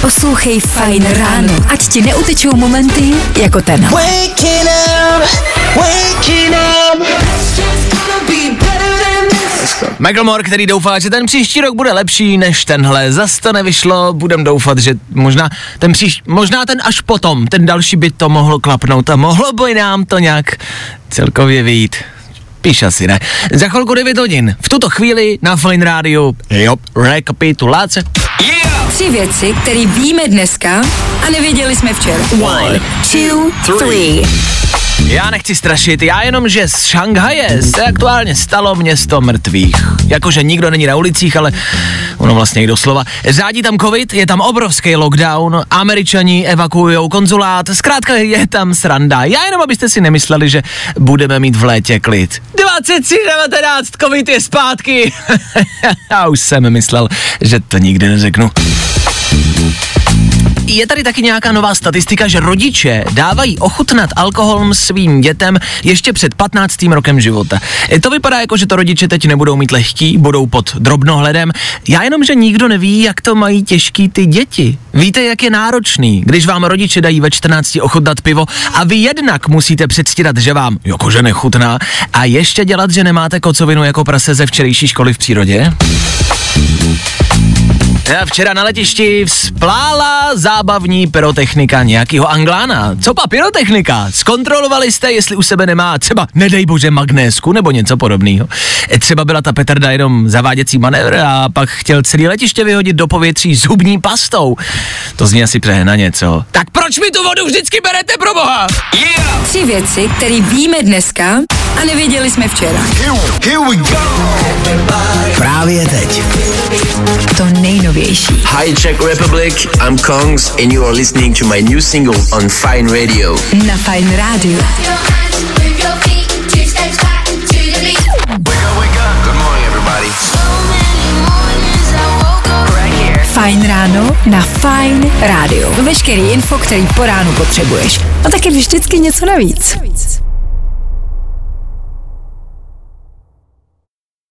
Poslouchej Fajn ráno, ať ti neutečou momenty jako ten. Waking up, waking up. Michael Moore, který doufá, že ten příští rok bude lepší než tenhle. Zas to nevyšlo, budem doufat, že možná ten příš, možná ten až potom, ten další by to mohlo klapnout a mohlo by nám to nějak celkově vyjít. Píš asi ne. Za chvilku 9 hodin. V tuto chvíli na Fine Radio. Jo, rekapitulace. Tři věci, které víme dneska a nevěděli jsme včera. One, two, three. Já nechci strašit, já jenom, že z Šanghaje se aktuálně stalo město mrtvých. Jakože nikdo není na ulicích, ale ono vlastně i doslova. Řádí tam covid, je tam obrovský lockdown, američani evakuují konzulát, zkrátka je tam sranda. Já jenom, abyste si nemysleli, že budeme mít v létě klid. 23.19, covid je zpátky. Já už jsem myslel, že to nikdy neřeknu. Je tady taky nějaká nová statistika, že rodiče dávají ochutnat alkohol svým dětem ještě před 15. rokem života. To vypadá jako, že to rodiče teď nebudou mít lehký, budou pod drobnohledem. Já jenom, že nikdo neví, jak to mají těžký ty děti. Víte, jak je náročný, když vám rodiče dají ve 14 ochutnat pivo a vy jednak musíte předstírat, že vám jakože nechutná a ještě dělat, že nemáte kocovinu jako prase ze včerejší školy v přírodě? Já včera na letišti vzplála zábavní pyrotechnika nějakého anglána. Co pa pyrotechnika? Zkontrolovali jste, jestli u sebe nemá třeba, nedej bože, magnésku nebo něco podobného. E, Třeba byla ta petarda jenom zaváděcí manévr a pak chtěl celý letiště vyhodit do povětří zubní pastou. To zní asi přehnaně, co? Tak proč mi tu vodu vždycky berete pro boha? Yeah! Tři věci, které víme dneska a nevěděli jsme včera. Here we go. Právě teď. To nejnovější. Hi Czech Republic, I'm Kongs and you are listening to my new single on Fine Radio. Na morning everybody. Fajn ráno na Fajn rádiu. Veškerý info, který po ránu potřebuješ. A taky vždycky něco navíc.